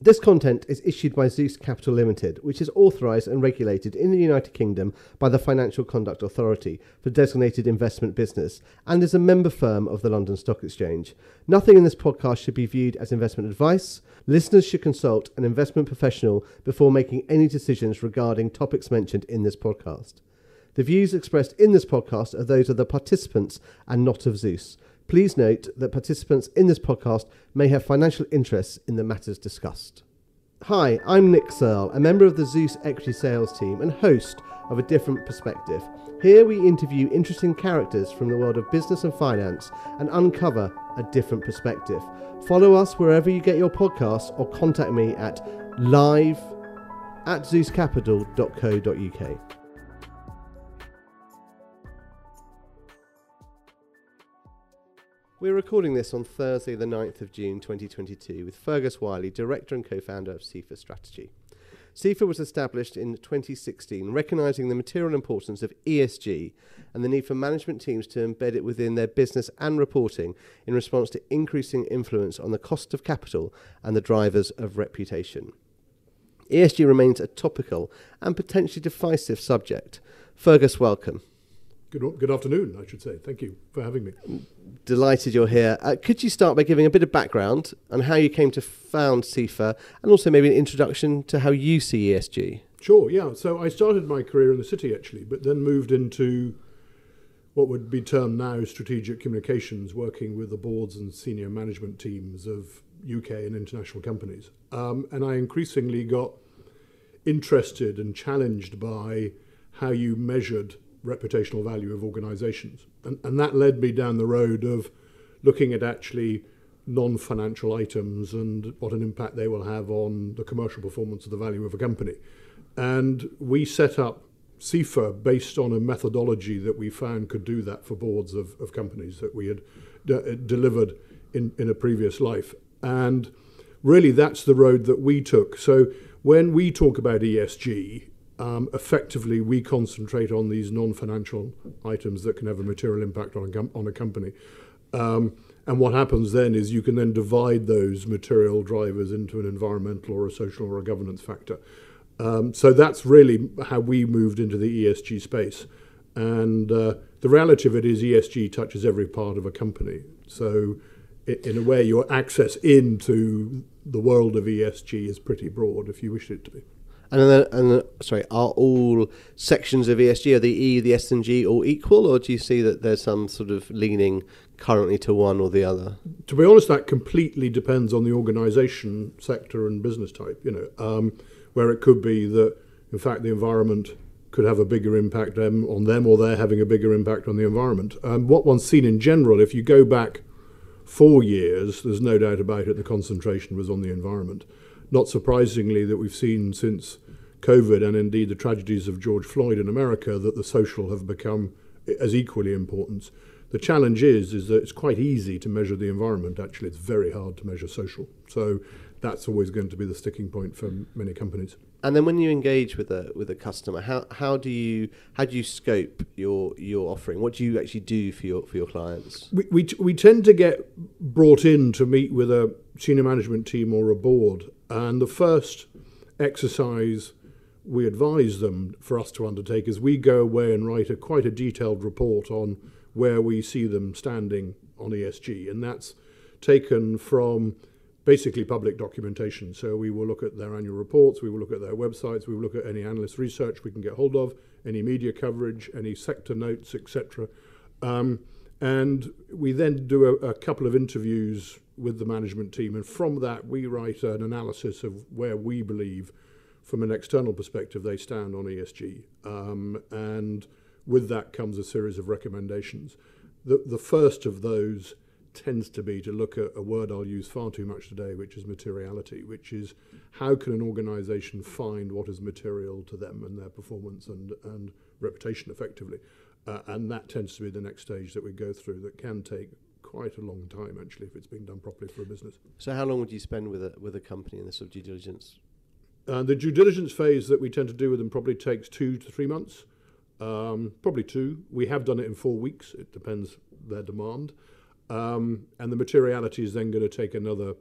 This content is issued by Zeus Capital Limited, which is authorised and regulated in the United Kingdom by the Financial Conduct Authority for designated investment business and is a member firm of the London Stock Exchange. Nothing in this podcast should be viewed as investment advice. Listeners should consult an investment professional before making any decisions regarding topics mentioned in this podcast. The views expressed in this podcast are those of the participants and not of Zeus. Please note that participants in this podcast may have financial interests in the matters discussed. Hi, I'm Nick Searle, a member of the Zeus Equity Sales team and host of A Different Perspective. Here we interview interesting characters from the world of business and finance and uncover a different perspective. Follow us wherever you get your podcasts or contact me at live at zeuscapital.co.uk. We're recording this on Thursday, the 9th of June 2022, with Fergus Wylie, Director and co founder of SIFA Strategy. SIFA was established in 2016, recognising the material importance of ESG and the need for management teams to embed it within their business and reporting in response to increasing influence on the cost of capital and the drivers of reputation. ESG remains a topical and potentially divisive subject. Fergus, welcome. Good, good afternoon, I should say. Thank you for having me. Delighted you're here. Uh, could you start by giving a bit of background on how you came to found SIFA and also maybe an introduction to how you see ESG? Sure, yeah. So I started my career in the city actually, but then moved into what would be termed now strategic communications, working with the boards and senior management teams of UK and international companies. Um, and I increasingly got interested and challenged by how you measured reputational value of organizations. And, and that led me down the road of looking at actually non financial items and what an impact they will have on the commercial performance of the value of a company. And we set up SIFA based on a methodology that we found could do that for boards of, of companies that we had d- uh, delivered in, in a previous life. And really, that's the road that we took. So when we talk about ESG, um, effectively we concentrate on these non-financial items that can have a material impact on a, com- on a company. Um, and what happens then is you can then divide those material drivers into an environmental or a social or a governance factor. Um, so that's really how we moved into the ESG space. And uh, the reality of it is ESG touches every part of a company. So in a way, your access into the world of ESG is pretty broad if you wish it to be. And then, and sorry, are all sections of ESG, are the E, the S, and G all equal, or do you see that there's some sort of leaning currently to one or the other? To be honest, that completely depends on the organisation, sector, and business type. You know, um, where it could be that, in fact, the environment could have a bigger impact on them, or they're having a bigger impact on the environment. Um, what one's seen in general, if you go back four years, there's no doubt about it, the concentration was on the environment not surprisingly, that we've seen since COVID and indeed the tragedies of George Floyd in America that the social have become as equally important. The challenge is is that it's quite easy to measure the environment. Actually, it's very hard to measure social. So that's always going to be the sticking point for many companies. And then when you engage with a with a customer, how, how do you how do you scope your your offering? What do you actually do for your for your clients? We we, t- we tend to get brought in to meet with a senior management team or a board, And the first exercise we advise them for us to undertake is we go away and write a quite a detailed report on where we see them standing on ESG. And that's taken from basically public documentation. So we will look at their annual reports, we will look at their websites, we will look at any analyst research we can get hold of, any media coverage, any sector notes, etc. Um, and we then do a, a, couple of interviews with the management team, and from that we write an analysis of where we believe, from an external perspective, they stand on ESG. Um, and with that comes a series of recommendations. The, the first of those tends to be to look at a word I'll use far too much today, which is materiality, which is how can an organization find what is material to them and their performance and, and reputation effectively. Uh, and that tends to be the next stage that we go through that can take quite a long time actually if it's being done properly for a business. So how long would you spend with a with a company in this sort of due diligence? Uh, the due diligence phase that we tend to do with them probably takes two to three months, um, probably two. We have done it in four weeks. It depends their demand, um, and the materiality is then going to take another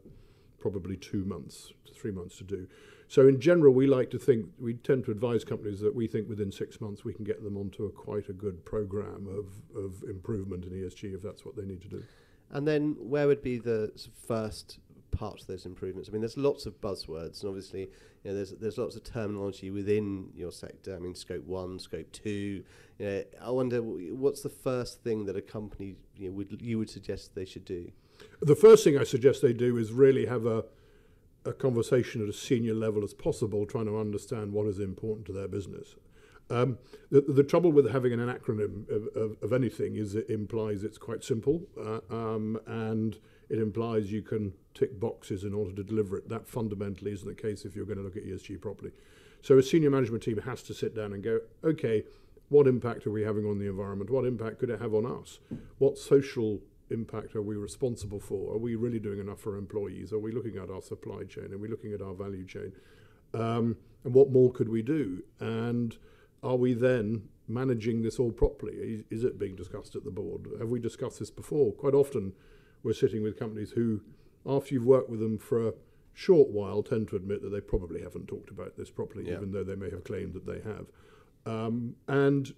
probably two months, to three months to do. So in general, we like to think we tend to advise companies that we think within six months we can get them onto a quite a good program of, of improvement in ESG if that's what they need to do. And then where would be the first part of those improvements? I mean, there's lots of buzzwords, and obviously, you know, there's there's lots of terminology within your sector. I mean, scope one, scope two. You know, I wonder what's the first thing that a company you know, would you would suggest they should do? The first thing I suggest they do is really have a a conversation at a senior level as possible, trying to understand what is important to their business. Um, the, the, trouble with having an acronym of, of, of, anything is it implies it's quite simple uh, um, and it implies you can tick boxes in order to deliver it. That fundamentally isn't the case if you're going to look at ESG properly. So a senior management team has to sit down and go, okay, what impact are we having on the environment? What impact could it have on us? What social impact are we responsible for? Are we really doing enough for employees? Are we looking at our supply chain? Are we looking at our value chain? Um, and what more could we do? And are we then managing this all properly? Is, is, it being discussed at the board? Have we discussed this before? Quite often, we're sitting with companies who, after you've worked with them for a short while, tend to admit that they probably haven't talked about this properly, yeah. even though they may have claimed that they have. Um, and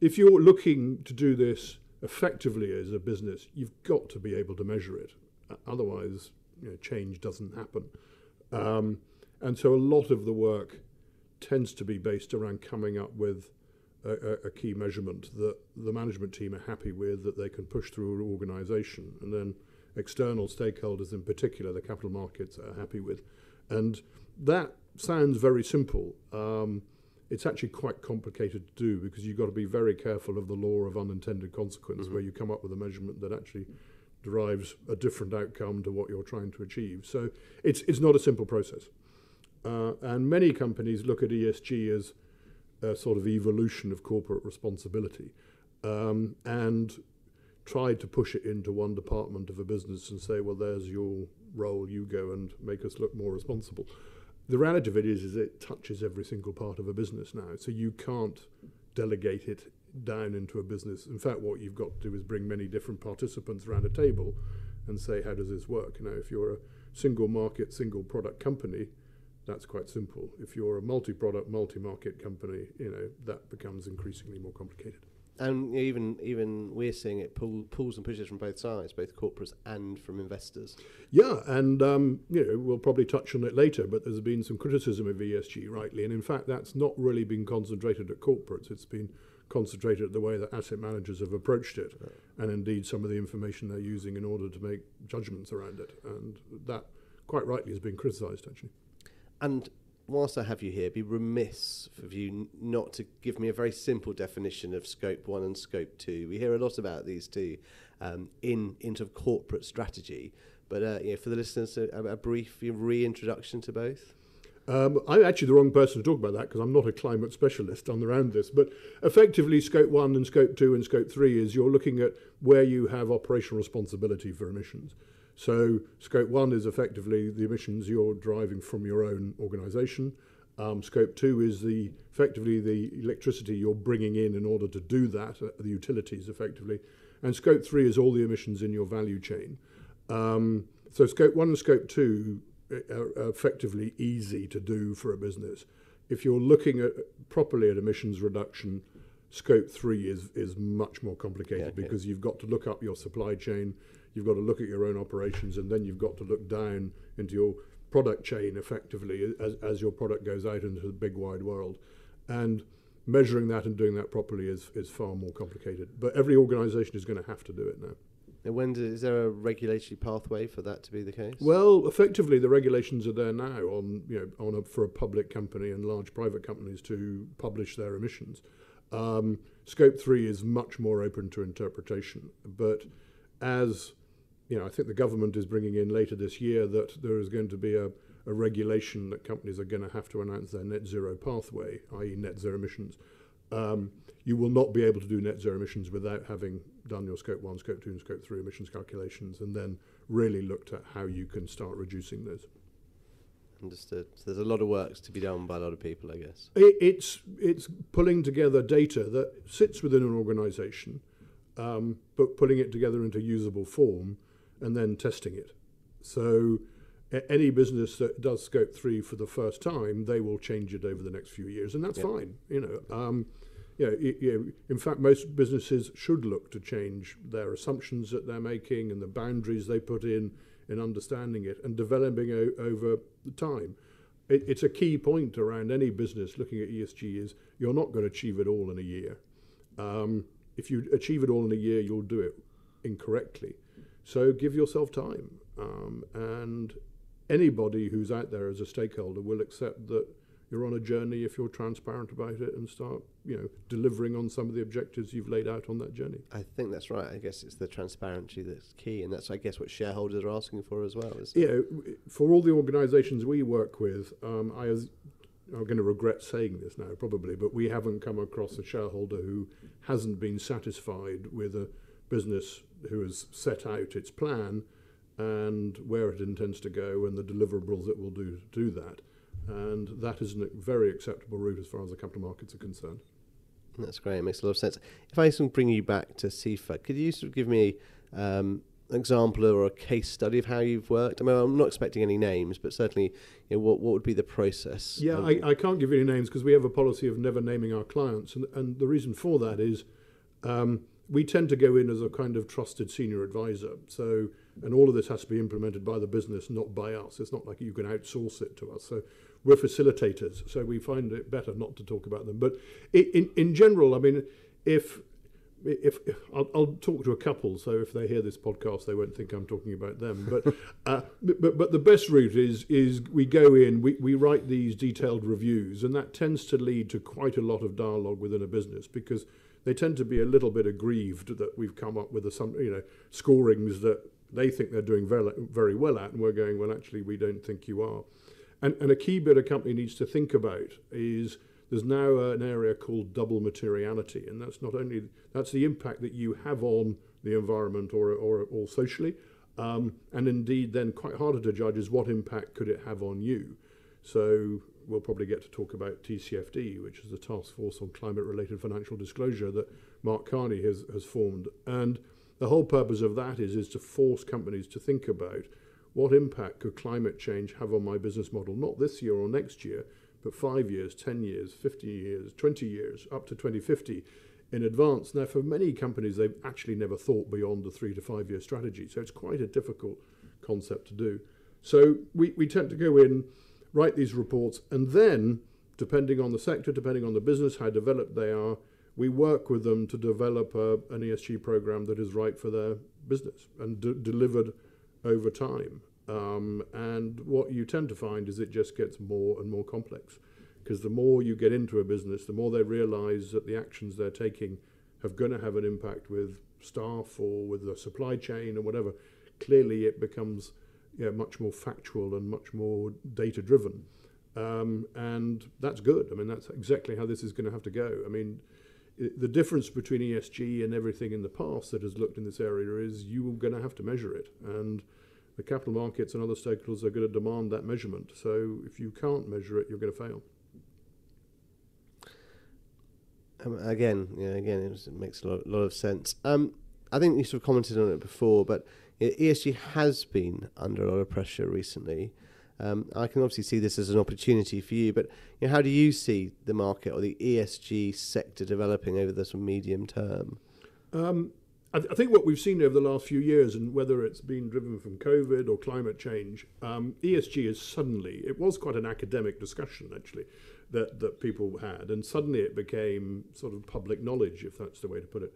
if you're looking to do this effectively as a business, you've got to be able to measure it. Otherwise, you know, change doesn't happen. Um, and so a lot of the work tends to be based around coming up with a, a, key measurement that the management team are happy with, that they can push through an organisation, and then external stakeholders in particular, the capital markets, are happy with. And that sounds very simple. Um, it's actually quite complicated to do because you've got to be very careful of the law of unintended consequence, mm-hmm. where you come up with a measurement that actually derives a different outcome to what you're trying to achieve. So it's it's not a simple process. Uh, and many companies look at ESG as a sort of evolution of corporate responsibility um, and try to push it into one department of a business and say, well, there's your role, you go and make us look more responsible. The reality of it is, is it touches every single part of a business now, so you can't delegate it down into a business. In fact, what you've got to do is bring many different participants around a table and say, how does this work? You know, if you're a single market, single product company, that's quite simple. If you're a multi-product, multi-market company, you know that becomes increasingly more complicated. and even even we're seeing it pull, pulls and pushes from both sides, both corporates and from investors. Yeah, and um, you know we'll probably touch on it later, but there's been some criticism of ESG, rightly, and in fact that's not really been concentrated at corporates. It's been concentrated at the way that asset managers have approached it, right. and indeed some of the information they're using in order to make judgments around it, and that quite rightly has been criticised actually. And whilst I have you here, be remiss for you not to give me a very simple definition of scope one and scope two. We hear a lot about these two um, in into corporate strategy, but uh, for the listeners, a, a brief reintroduction to both. Um, I'm actually the wrong person to talk about that because I'm not a climate specialist on around this. But effectively, scope one and scope two and scope three is you're looking at where you have operational responsibility for emissions. So scope one is effectively the emissions you're driving from your own organisation. Um, scope two is the effectively the electricity you're bringing in in order to do that, uh, the utilities effectively. And scope three is all the emissions in your value chain. Um, so scope one and scope two are, are effectively easy to do for a business. If you're looking at properly at emissions reduction, scope three is is much more complicated yeah, because you've got to look up your supply chain, you've got to look at your own operations, and then you've got to look down into your product chain effectively as, as your product goes out into the big wide world. And measuring that and doing that properly is, is far more complicated. But every organisation is going to have to do it now. And when do, is there a regulatory pathway for that to be the case? Well, effectively, the regulations are there now on you know on a, for a public company and large private companies to publish their emissions. Um, scope three is much more open to interpretation, but as you know, I think the government is bringing in later this year that there is going to be a, a regulation that companies are going to have to announce their net zero pathway, i.e., net zero emissions. Um, you will not be able to do net zero emissions without having done your scope one, scope two, and scope three emissions calculations, and then really looked at how you can start reducing those. Understood. So there's a lot of work to be done by a lot of people, I guess. It, it's it's pulling together data that sits within an organisation, um, but putting it together into usable form and then testing it. So any business that does scope three for the first time, they will change it over the next few years, and that's Yeah. fine. You know, um, you know, you in fact, most businesses should look to change their assumptions that they're making and the boundaries they put in in understanding it and developing o- over the time. It, it's a key point around any business looking at ESG is you're not going to achieve it all in a year. Um, if you achieve it all in a year, you'll do it incorrectly. So give yourself time. Um, and anybody who's out there as a stakeholder will accept that you're on a journey if you're transparent about it and start, you know, delivering on some of the objectives you've laid out on that journey. I think that's right. I guess it's the transparency that's key, and that's I guess what shareholders are asking for as well. Is know, for all the organisations we work with, um, I was, I'm going to regret saying this now probably, but we haven't come across a shareholder who hasn't been satisfied with a business who has set out its plan and where it intends to go and the deliverables it will do to do that. And that is a very acceptable route as far as the capital markets are concerned. That's great. It makes a lot of sense. If I sort of bring you back to SIFA, could you sort of give me um, an example or a case study of how you've worked? I mean, I'm not expecting any names, but certainly, you know, what what would be the process? Yeah, I, I can't give you any names because we have a policy of never naming our clients, and, and the reason for that is um, we tend to go in as a kind of trusted senior advisor. So, and all of this has to be implemented by the business, not by us. It's not like you can outsource it to us. So, we're facilitators. So we find it better not to talk about them. But in in general, I mean, if if, if I'll, I'll talk to a couple, so if they hear this podcast, they won't think I'm talking about them. But uh, but but the best route is is we go in, we, we write these detailed reviews, and that tends to lead to quite a lot of dialogue within a business because they tend to be a little bit aggrieved that we've come up with some you know scorings that they think they're doing very very well at, and we're going well. Actually, we don't think you are. And, and a key bit a company needs to think about is there's now an area called double materiality, and that's not only that's the impact that you have on the environment or or, or socially, um, and indeed then quite harder to judge is what impact could it have on you. So we'll probably get to talk about TCFD, which is the Task Force on Climate-Related Financial Disclosure that Mark Carney has, has formed. And the whole purpose of that is, is to force companies to think about what impact could climate change have on my business model, not this year or next year, but five years, 10 years, 50 years, 20 years, up to 2050 in advance. Now, for many companies, they've actually never thought beyond the three to five year strategy. So it's quite a difficult concept to do. So we, we tend to go in write these reports, and then, depending on the sector, depending on the business, how developed they are, we work with them to develop a, an ESG program that is right for their business and d- delivered over time. Um, and what you tend to find is it just gets more and more complex because the more you get into a business, the more they realize that the actions they're taking have going to have an impact with staff or with the supply chain or whatever. Clearly, it becomes yeah, much more factual and much more data driven. Um, and that's good. I mean, that's exactly how this is going to have to go. I mean, the difference between ESG and everything in the past that has looked in this area is you are going to have to measure it. And the capital markets and other stakeholders are going to demand that measurement. So if you can't measure it, you're going to fail. Um, again, yeah, again, it, was, it makes a lot, lot of sense. Um, I think you sort of commented on it before, but you know, ESG has been under a lot of pressure recently. Um, I can obviously see this as an opportunity for you, but you know, how do you see the market or the ESG sector developing over the sort of medium term? Um, I, th- I think what we've seen over the last few years, and whether it's been driven from COVID or climate change, um, ESG is suddenly, it was quite an academic discussion actually that, that people had, and suddenly it became sort of public knowledge, if that's the way to put it.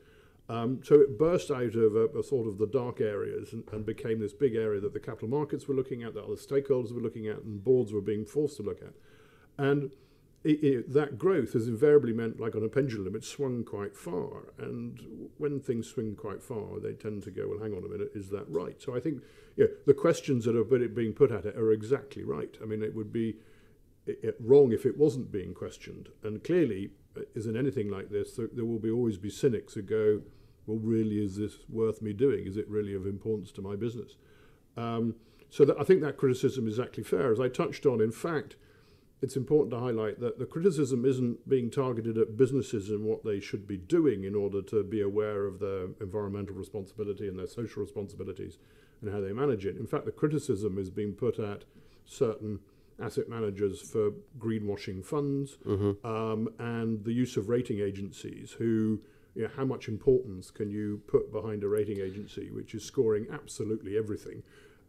Um, so it burst out of a, a sort of the dark areas and, and became this big area that the capital markets were looking at, that other stakeholders were looking at, and boards were being forced to look at. And it, it, that growth has invariably meant, like on a pendulum, it's swung quite far. And when things swing quite far, they tend to go, well, hang on a minute, is that right? So I think yeah, the questions that are being put at it are exactly right. I mean, it would be it, it wrong if it wasn't being questioned. And clearly, is in anything like this, there, there will be always be cynics who go, well, really, is this worth me doing? Is it really of importance to my business? Um, so that, I think that criticism is exactly fair. As I touched on, in fact, it's important to highlight that the criticism isn't being targeted at businesses and what they should be doing in order to be aware of their environmental responsibility and their social responsibilities and how they manage it. In fact, the criticism is being put at certain asset managers for greenwashing funds Mm-hmm. um, and the use of rating agencies who you know, how much importance can you put behind a rating agency which is scoring absolutely everything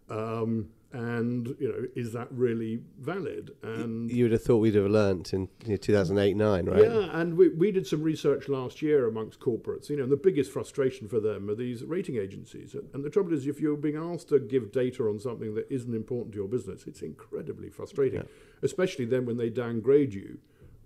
um, and you know is that really valid and You would have thought we'd have learnt in you know, 2008 9, right? yeah, and we, we did some research last year amongst corporates. You know, and the biggest frustration for them are these rating agencies. And the trouble is, if you're being asked to give data on something that isn't important to your business, it's incredibly frustrating, especially then when they downgrade you.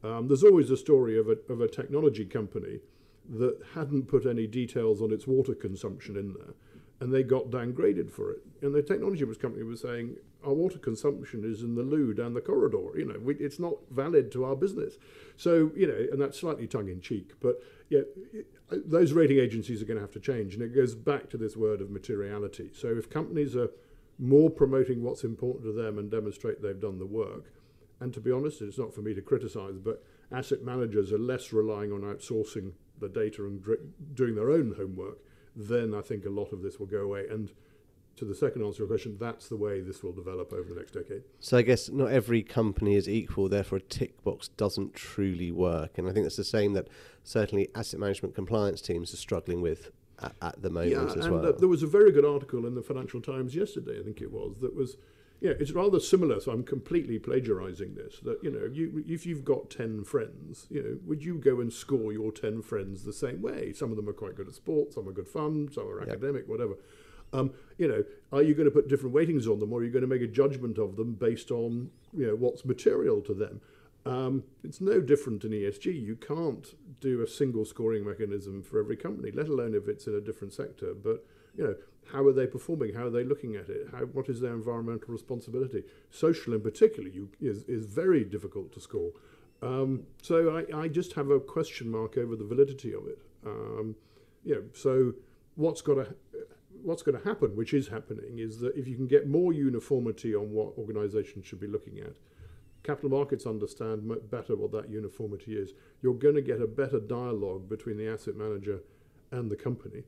Um, there's always a story of a, of a technology company that hadn't put any details on its water consumption in there, and they got downgraded for it. And the technology was company was saying, our water consumption is in the loo down the corridor. You know, we, it's not valid to our business. So, you know, and that's slightly tongue in cheek. But yeah, it- uh, those rating agencies are going to have to change. And it goes back to this word of materiality. So if companies are more promoting what's important to them and demonstrate they've done the work, and to be honest, it's not for me to criticize, but asset managers are less relying on outsourcing the data and doing their own homework, then I think a lot of this will go away. And to the second answer to your question, that's the way this will develop over the next decade. So I guess not every company is equal, therefore a tick box doesn't truly work. And I think that's the same that certainly asset management compliance teams are struggling with at, at the moment Yeah, as and well. uh, there was a very good article in the Financial Times yesterday, I think it was, that was, yeah, it's rather similar. So I'm completely plagiarising this. That you know, you if you've got ten friends, you know, would you go and score your ten friends the same way? Some of them are quite good at sport, some are good fun, some are academic, whatever. Um, you know, are you going to put different weightings on them, or are you going to make a judgment of them based on you know what's material to them? Um, it's no different in ESG. You can't do a single scoring mechanism for every company, let alone if it's in a different sector. But you know, how are they performing? How are they looking at it? How, what is their environmental responsibility? Social, in particular, you, is is very difficult to score. Um, so I, I just have a question mark over the validity of it. Um, you know, so what's got to what's going to happen, which is happening, is that if you can get more uniformity on what organisations should be looking at, capital markets understand better what that uniformity is. You're going to get a better dialogue between the asset manager and the company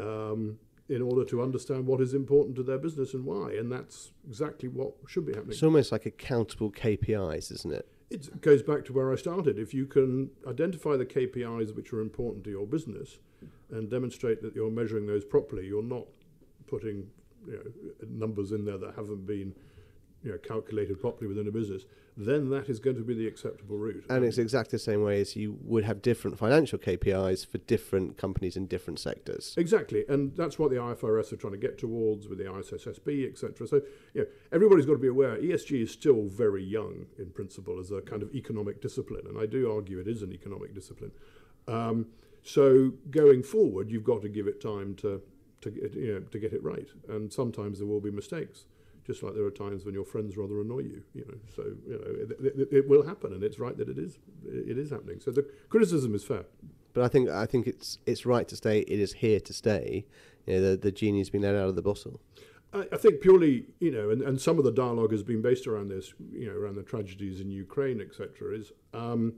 um, in order to understand what is important to their business and why. And that's exactly what should be happening. It's almost like accountable KPIs, isn't it? It goes back to where I started. If you can identify the KPIs which are important to your business and demonstrate that you're measuring those properly, you're not putting you know, numbers in there that haven't been you know, calculated properly within a business, then that is going to be the acceptable route. And it's exactly the same way as you would have different financial KPIs for different companies in different sectors. Exactly, and that's what the IFRS are trying to get towards with the ISSB, etc. So, you know, everybody's got to be aware ESG is still very young in principle as a kind of economic discipline, and I do argue it is an economic discipline. Um, so, going forward, you've got to give it time to to you know to get it right, and sometimes there will be mistakes. Just like there are times when your friends rather annoy you, you know. So you know it, it, it will happen, and it's right that it is it is happening. So the criticism is fair. But I think I think it's it's right to stay. It is here to stay. You know, the the genie's been let out of the bottle. I, I think purely, you know, and, and some of the dialogue has been based around this, you know, around the tragedies in Ukraine, etc. Is, um,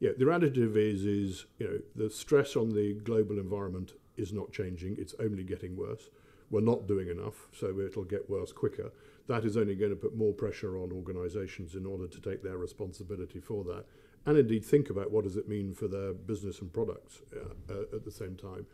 yeah, the additive is, is, you know, the stress on the global environment is not changing; it's only getting worse. We're not doing enough, so it'll get worse quicker. That is only going to put more pressure on organisations in order to take their responsibility for that, and indeed think about what does it mean for their business and products uh, uh, at the same time.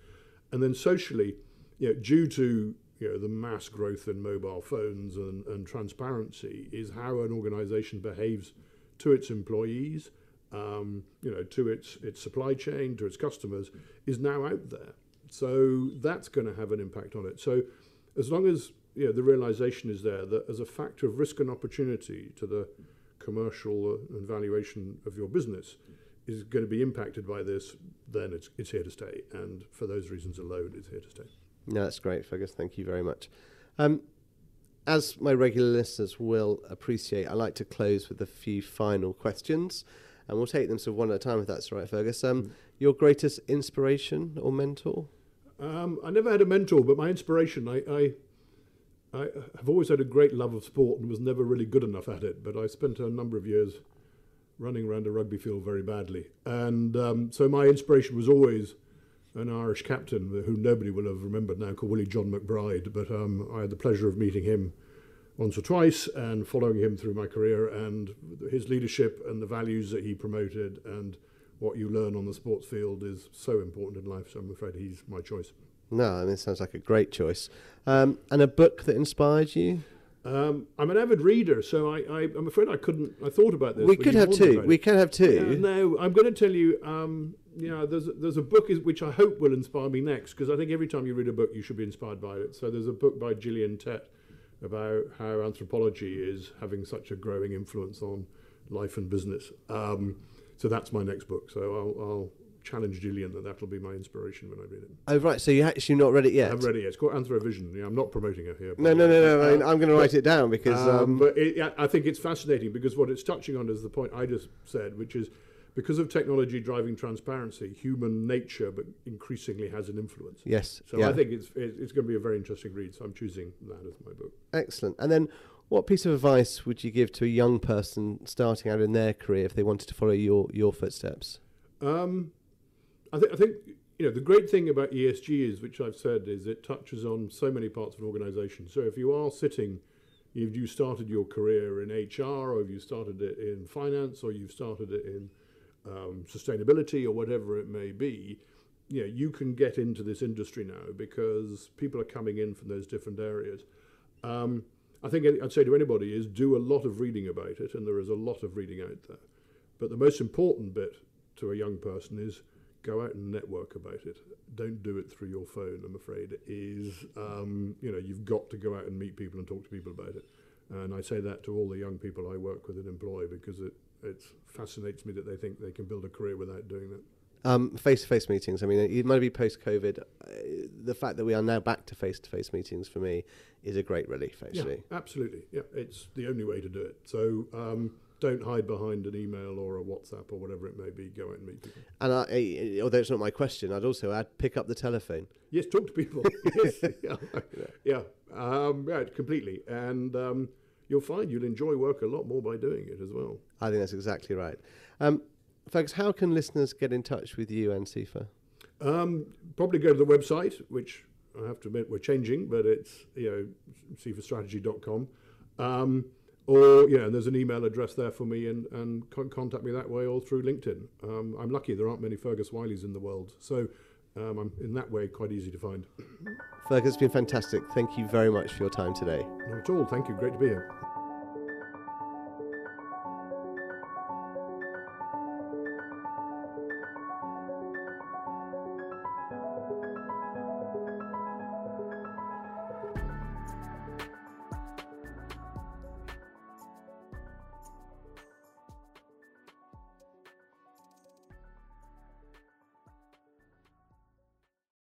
And then socially, you know, due to you know, the mass growth in mobile phones and, and transparency is how an organization behaves to its employees, um, you know, to its, its supply chain, to its customers, is now out there. So that's going to have an impact on it. So as long as you know, the realization is there that as a factor of risk and opportunity to the commercial and valuation of your business is going to be impacted by this, then it's, it's here to stay. And for those reasons alone, it's here to stay. No, that's great, Fergus. Thank you very much. Um, as my regular listeners will appreciate, I like to close with a few final questions, and we'll take them sort of one at a time if that's all right, Fergus. Um, Your greatest inspiration or mentor? Um, I never had a mentor, but my inspiration, I, I, I have always had a great love of sport and was never really good enough at it. But I spent a number of years running around a rugby field very badly, and um, so my inspiration was always an Irish captain who nobody will have remembered now, called Willie John McBride. But um, I had the pleasure of meeting him once or twice and following him through my career and his leadership and the values that he promoted and what you learn on the sports field is so important in life. So I'm afraid he's my choice. No, I mean, it sounds like a great choice. Um, and a book that inspired you? Um, I'm an avid reader, so I, am afraid I couldn't. I thought about this. We could have two. We can have two. Yeah, no, I'm going to tell you. Um, you know, there's a, there's a book is, which I hope will inspire me next because I think every time you read a book, you should be inspired by it. So there's a book by Gillian Tett about how anthropology is having such a growing influence on life and business. Um, so that's my next book. So I'll, I'll challenge Gillian that that'll be my inspiration when I read it. Oh right, so you actually not read it yet? I've read it yet. It's called Anthro-Vision. Yeah, I'm not promoting it here. No, no, no, no. I mean, I'm going to write it down because. Um, um, but it, I think it's fascinating because what it's touching on is the point I just said, which is because of technology driving transparency, human nature, but increasingly has an influence. Yes. So yeah. I think it's it's going to be a very interesting read. So I'm choosing that as my book. Excellent. And then, what piece of advice would you give to a young person starting out in their career if they wanted to follow your your footsteps? Um, I, th- I think you know the great thing about ESG is, which I've said, is it touches on so many parts of an organisation. So if you are sitting, if you started your career in HR, or if you started it in finance, or you've started it in um, sustainability, or whatever it may be, you know, you can get into this industry now because people are coming in from those different areas. Um, I think I'd say to anybody is do a lot of reading about it, and there is a lot of reading out there. But the most important bit to a young person is go out and network about it. Don't do it through your phone. I'm afraid is um, you know you've got to go out and meet people and talk to people about it. And I say that to all the young people I work with and employ because it it fascinates me that they think they can build a career without doing that. Um, face-to-face meetings. I mean, it might be post-COVID. Uh, the fact that we are now back to face-to-face meetings for me is a great relief. Actually, yeah, absolutely. Yeah, it's the only way to do it. So um, don't hide behind an email or a WhatsApp or whatever it may be. Go out and meet people. And I, although it's not my question, I'd also add pick up the telephone. Yes, talk to people. yes, yeah, yeah, um, yeah, completely. And um, you'll find you'll enjoy work a lot more by doing it as well. I think that's exactly right. Um, folks, how can listeners get in touch with you and SIFA? Um, probably go to the website, which I have to admit we're changing, but it's you know sifastrategy.com. Um, or yeah, there's an email address there for me, and, and contact me that way or through LinkedIn. Um, I'm lucky there aren't many Fergus Wylies in the world, so um, I'm in that way quite easy to find. Fergus, it's been fantastic. Thank you very much for your time today. Not at all. Thank you. Great to be here.